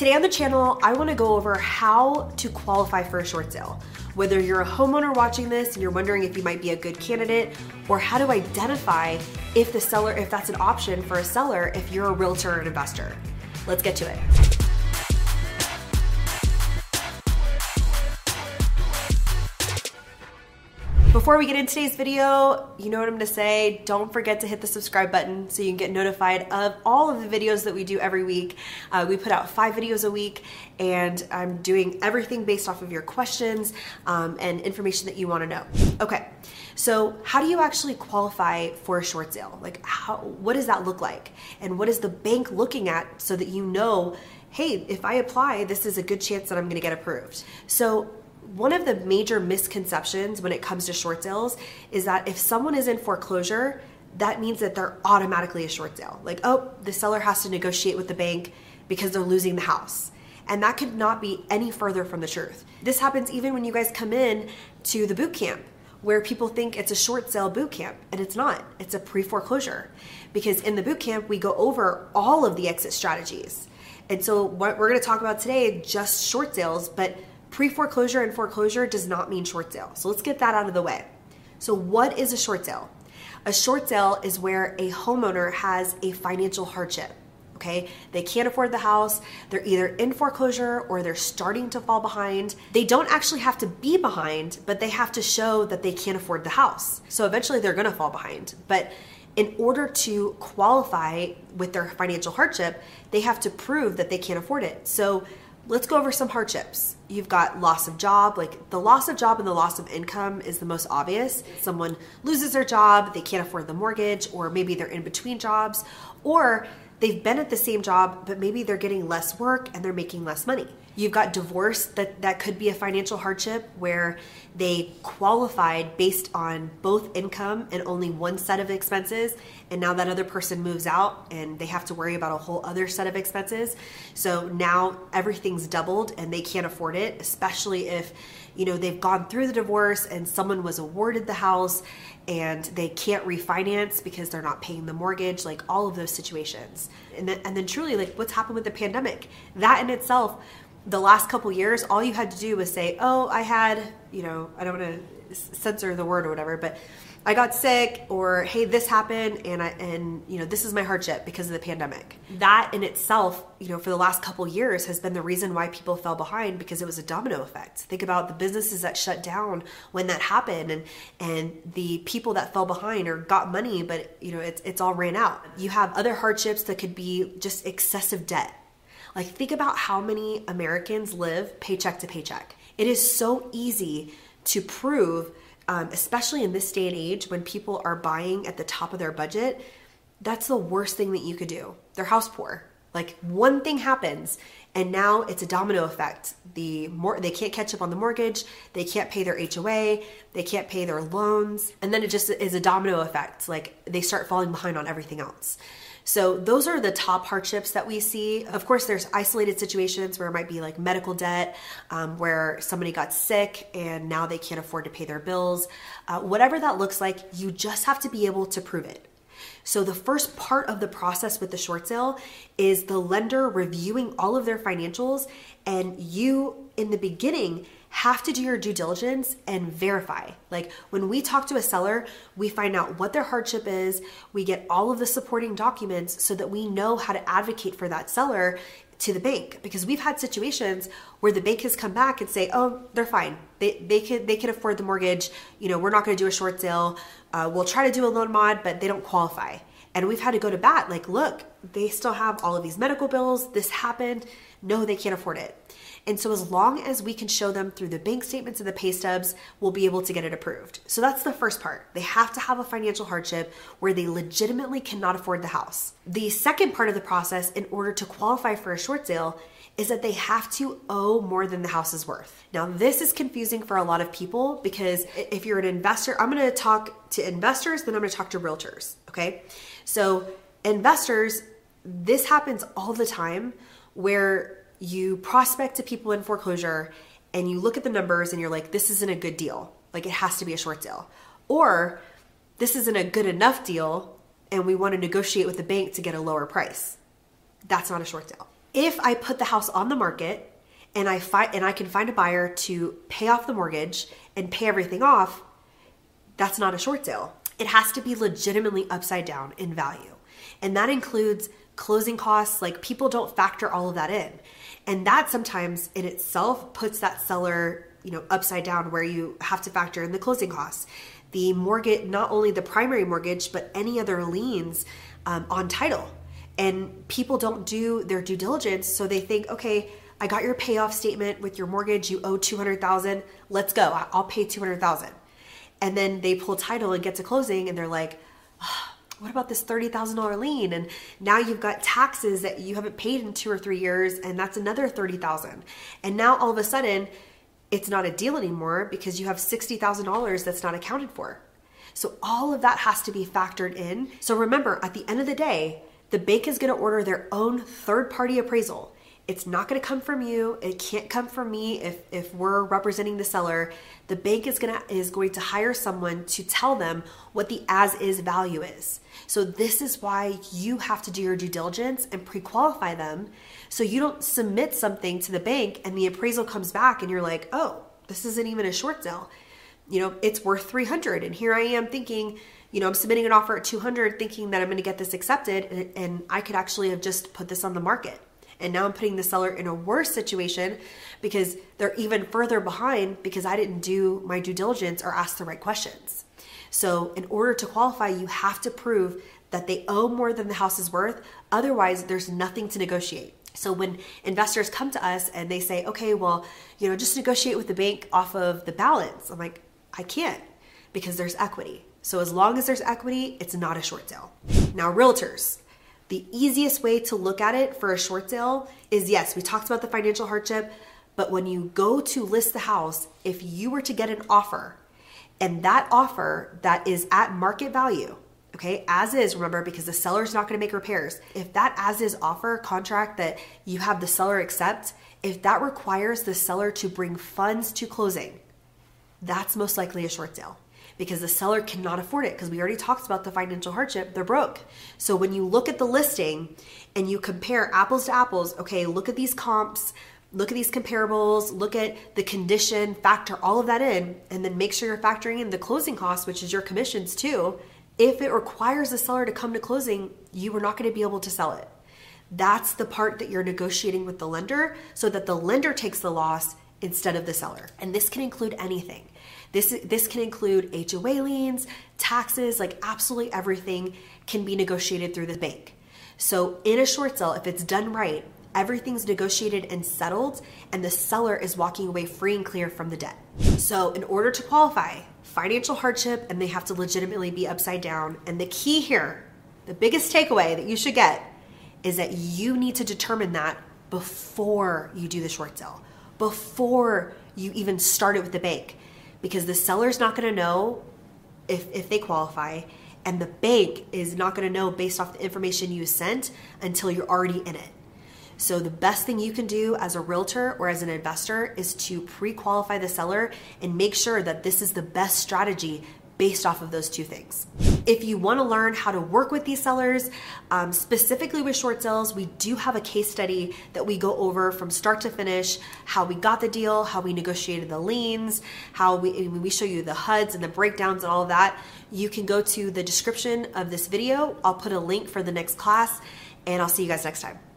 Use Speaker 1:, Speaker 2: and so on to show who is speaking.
Speaker 1: Today on the channel, I wanna go over how to qualify for a short sale. Whether you're a homeowner watching this and you're wondering if you might be a good candidate, or how to identify if the seller, if that's an option for a seller if you're a realtor or an investor. Let's get to it. Before we get into today's video, you know what I'm gonna say. Don't forget to hit the subscribe button so you can get notified of all of the videos that we do every week. Uh, we put out five videos a week, and I'm doing everything based off of your questions um, and information that you wanna know. Okay, so how do you actually qualify for a short sale? Like, how, what does that look like? And what is the bank looking at so that you know hey, if I apply, this is a good chance that I'm gonna get approved. So one of the major misconceptions when it comes to short sales is that if someone is in foreclosure, that means that they're automatically a short sale. Like, oh, the seller has to negotiate with the bank because they're losing the house. And that could not be any further from the truth. This happens even when you guys come in to the boot camp where people think it's a short sale boot camp and it's not. It's a pre-foreclosure. Because in the boot camp we go over all of the exit strategies. And so what we're going to talk about today just short sales, but Pre foreclosure and foreclosure does not mean short sale. So let's get that out of the way. So, what is a short sale? A short sale is where a homeowner has a financial hardship. Okay, they can't afford the house, they're either in foreclosure or they're starting to fall behind. They don't actually have to be behind, but they have to show that they can't afford the house. So eventually they're gonna fall behind. But in order to qualify with their financial hardship, they have to prove that they can't afford it. So let's go over some hardships. You've got loss of job, like the loss of job and the loss of income is the most obvious. Someone loses their job, they can't afford the mortgage, or maybe they're in between jobs, or they've been at the same job, but maybe they're getting less work and they're making less money. You've got divorce that that could be a financial hardship where they qualified based on both income and only one set of expenses and now that other person moves out and they have to worry about a whole other set of expenses. So now everything's doubled and they can't afford it, especially if you know they've gone through the divorce and someone was awarded the house and they can't refinance because they're not paying the mortgage like all of those situations. And then, and then truly like what's happened with the pandemic? That in itself the last couple years, all you had to do was say, "Oh, I had, you know, I don't want to censor the word or whatever, but I got sick or hey, this happened and I and you know, this is my hardship because of the pandemic." That in itself, you know, for the last couple years has been the reason why people fell behind because it was a domino effect. Think about the businesses that shut down when that happened and and the people that fell behind or got money but, you know, it's it's all ran out. You have other hardships that could be just excessive debt like, think about how many Americans live paycheck to paycheck. It is so easy to prove, um, especially in this day and age when people are buying at the top of their budget, that's the worst thing that you could do. They're house poor. Like one thing happens and now it's a domino effect. The more they can't catch up on the mortgage, they can't pay their HOA, they can't pay their loans, and then it just is a domino effect. Like they start falling behind on everything else. So those are the top hardships that we see. Of course, there's isolated situations where it might be like medical debt, um, where somebody got sick and now they can't afford to pay their bills. Uh, whatever that looks like, you just have to be able to prove it. So, the first part of the process with the short sale is the lender reviewing all of their financials, and you in the beginning have to do your due diligence and verify. Like when we talk to a seller, we find out what their hardship is, we get all of the supporting documents so that we know how to advocate for that seller to the bank. Because we've had situations where the bank has come back and say oh they're fine. They, they can they can afford the mortgage. You know we're not going to do a short sale. Uh, we'll try to do a loan mod but they don't qualify. And we've had to go to bat like look they still have all of these medical bills. This happened no they can't afford it and so, as long as we can show them through the bank statements and the pay stubs, we'll be able to get it approved. So, that's the first part. They have to have a financial hardship where they legitimately cannot afford the house. The second part of the process, in order to qualify for a short sale, is that they have to owe more than the house is worth. Now, this is confusing for a lot of people because if you're an investor, I'm gonna talk to investors, then I'm gonna talk to realtors, okay? So, investors, this happens all the time where you prospect to people in foreclosure and you look at the numbers and you're like, this isn't a good deal. Like it has to be a short sale. Or this isn't a good enough deal and we want to negotiate with the bank to get a lower price. That's not a short sale. If I put the house on the market and I find and I can find a buyer to pay off the mortgage and pay everything off, that's not a short sale. It has to be legitimately upside down in value. And that includes closing costs, like people don't factor all of that in. And that sometimes in itself puts that seller, you know, upside down where you have to factor in the closing costs. The mortgage, not only the primary mortgage, but any other liens um, on title. And people don't do their due diligence, so they think, okay, I got your payoff statement with your mortgage. You owe two hundred thousand. Let's go. I'll pay two hundred thousand. And then they pull title and get to closing, and they're like, oh, "What about this thirty thousand dollar lien?" And now you've got taxes that you haven't paid in two or three years, and that's another thirty thousand. And now all of a sudden, it's not a deal anymore because you have sixty thousand dollars that's not accounted for. So all of that has to be factored in. So remember, at the end of the day, the bank is going to order their own third party appraisal. It's not going to come from you. It can't come from me if, if we're representing the seller. The bank is going to is going to hire someone to tell them what the as is value is. So this is why you have to do your due diligence and pre-qualify them so you don't submit something to the bank and the appraisal comes back and you're like, "Oh, this isn't even a short sale." You know, it's worth 300 and here I am thinking you know, I'm submitting an offer at 200 thinking that I'm going to get this accepted and, and I could actually have just put this on the market. And now I'm putting the seller in a worse situation because they're even further behind because I didn't do my due diligence or ask the right questions. So, in order to qualify, you have to prove that they owe more than the house is worth. Otherwise, there's nothing to negotiate. So when investors come to us and they say, okay, well, you know, just negotiate with the bank off of the balance, I'm like, I can't because there's equity. So as long as there's equity, it's not a short sale. Now, realtors, the easiest way to look at it for a short sale is yes, we talked about the financial hardship, but when you go to list the house, if you were to get an offer and that offer that is at market value, okay, as is, remember, because the seller's not gonna make repairs, if that as is offer contract that you have the seller accept, if that requires the seller to bring funds to closing, that's most likely a short sale because the seller cannot afford it because we already talked about the financial hardship they're broke. So when you look at the listing and you compare apples to apples okay look at these comps look at these comparables look at the condition factor all of that in and then make sure you're factoring in the closing costs which is your commissions too. If it requires the seller to come to closing you are not going to be able to sell it. That's the part that you're negotiating with the lender so that the lender takes the loss instead of the seller. And this can include anything this, this can include HOA liens, taxes, like absolutely everything can be negotiated through the bank. So, in a short sale, if it's done right, everything's negotiated and settled, and the seller is walking away free and clear from the debt. So, in order to qualify, financial hardship and they have to legitimately be upside down. And the key here, the biggest takeaway that you should get is that you need to determine that before you do the short sale, before you even start it with the bank because the seller's not going to know if, if they qualify and the bank is not going to know based off the information you sent until you're already in it. So, the best thing you can do as a realtor or as an investor is to pre qualify the seller and make sure that this is the best strategy based off of those two things. If you want to learn how to work with these sellers, um, specifically with short sales, we do have a case study that we go over from start to finish how we got the deal, how we negotiated the liens, how we, we show you the HUDs and the breakdowns and all of that. You can go to the description of this video. I'll put a link for the next class, and I'll see you guys next time.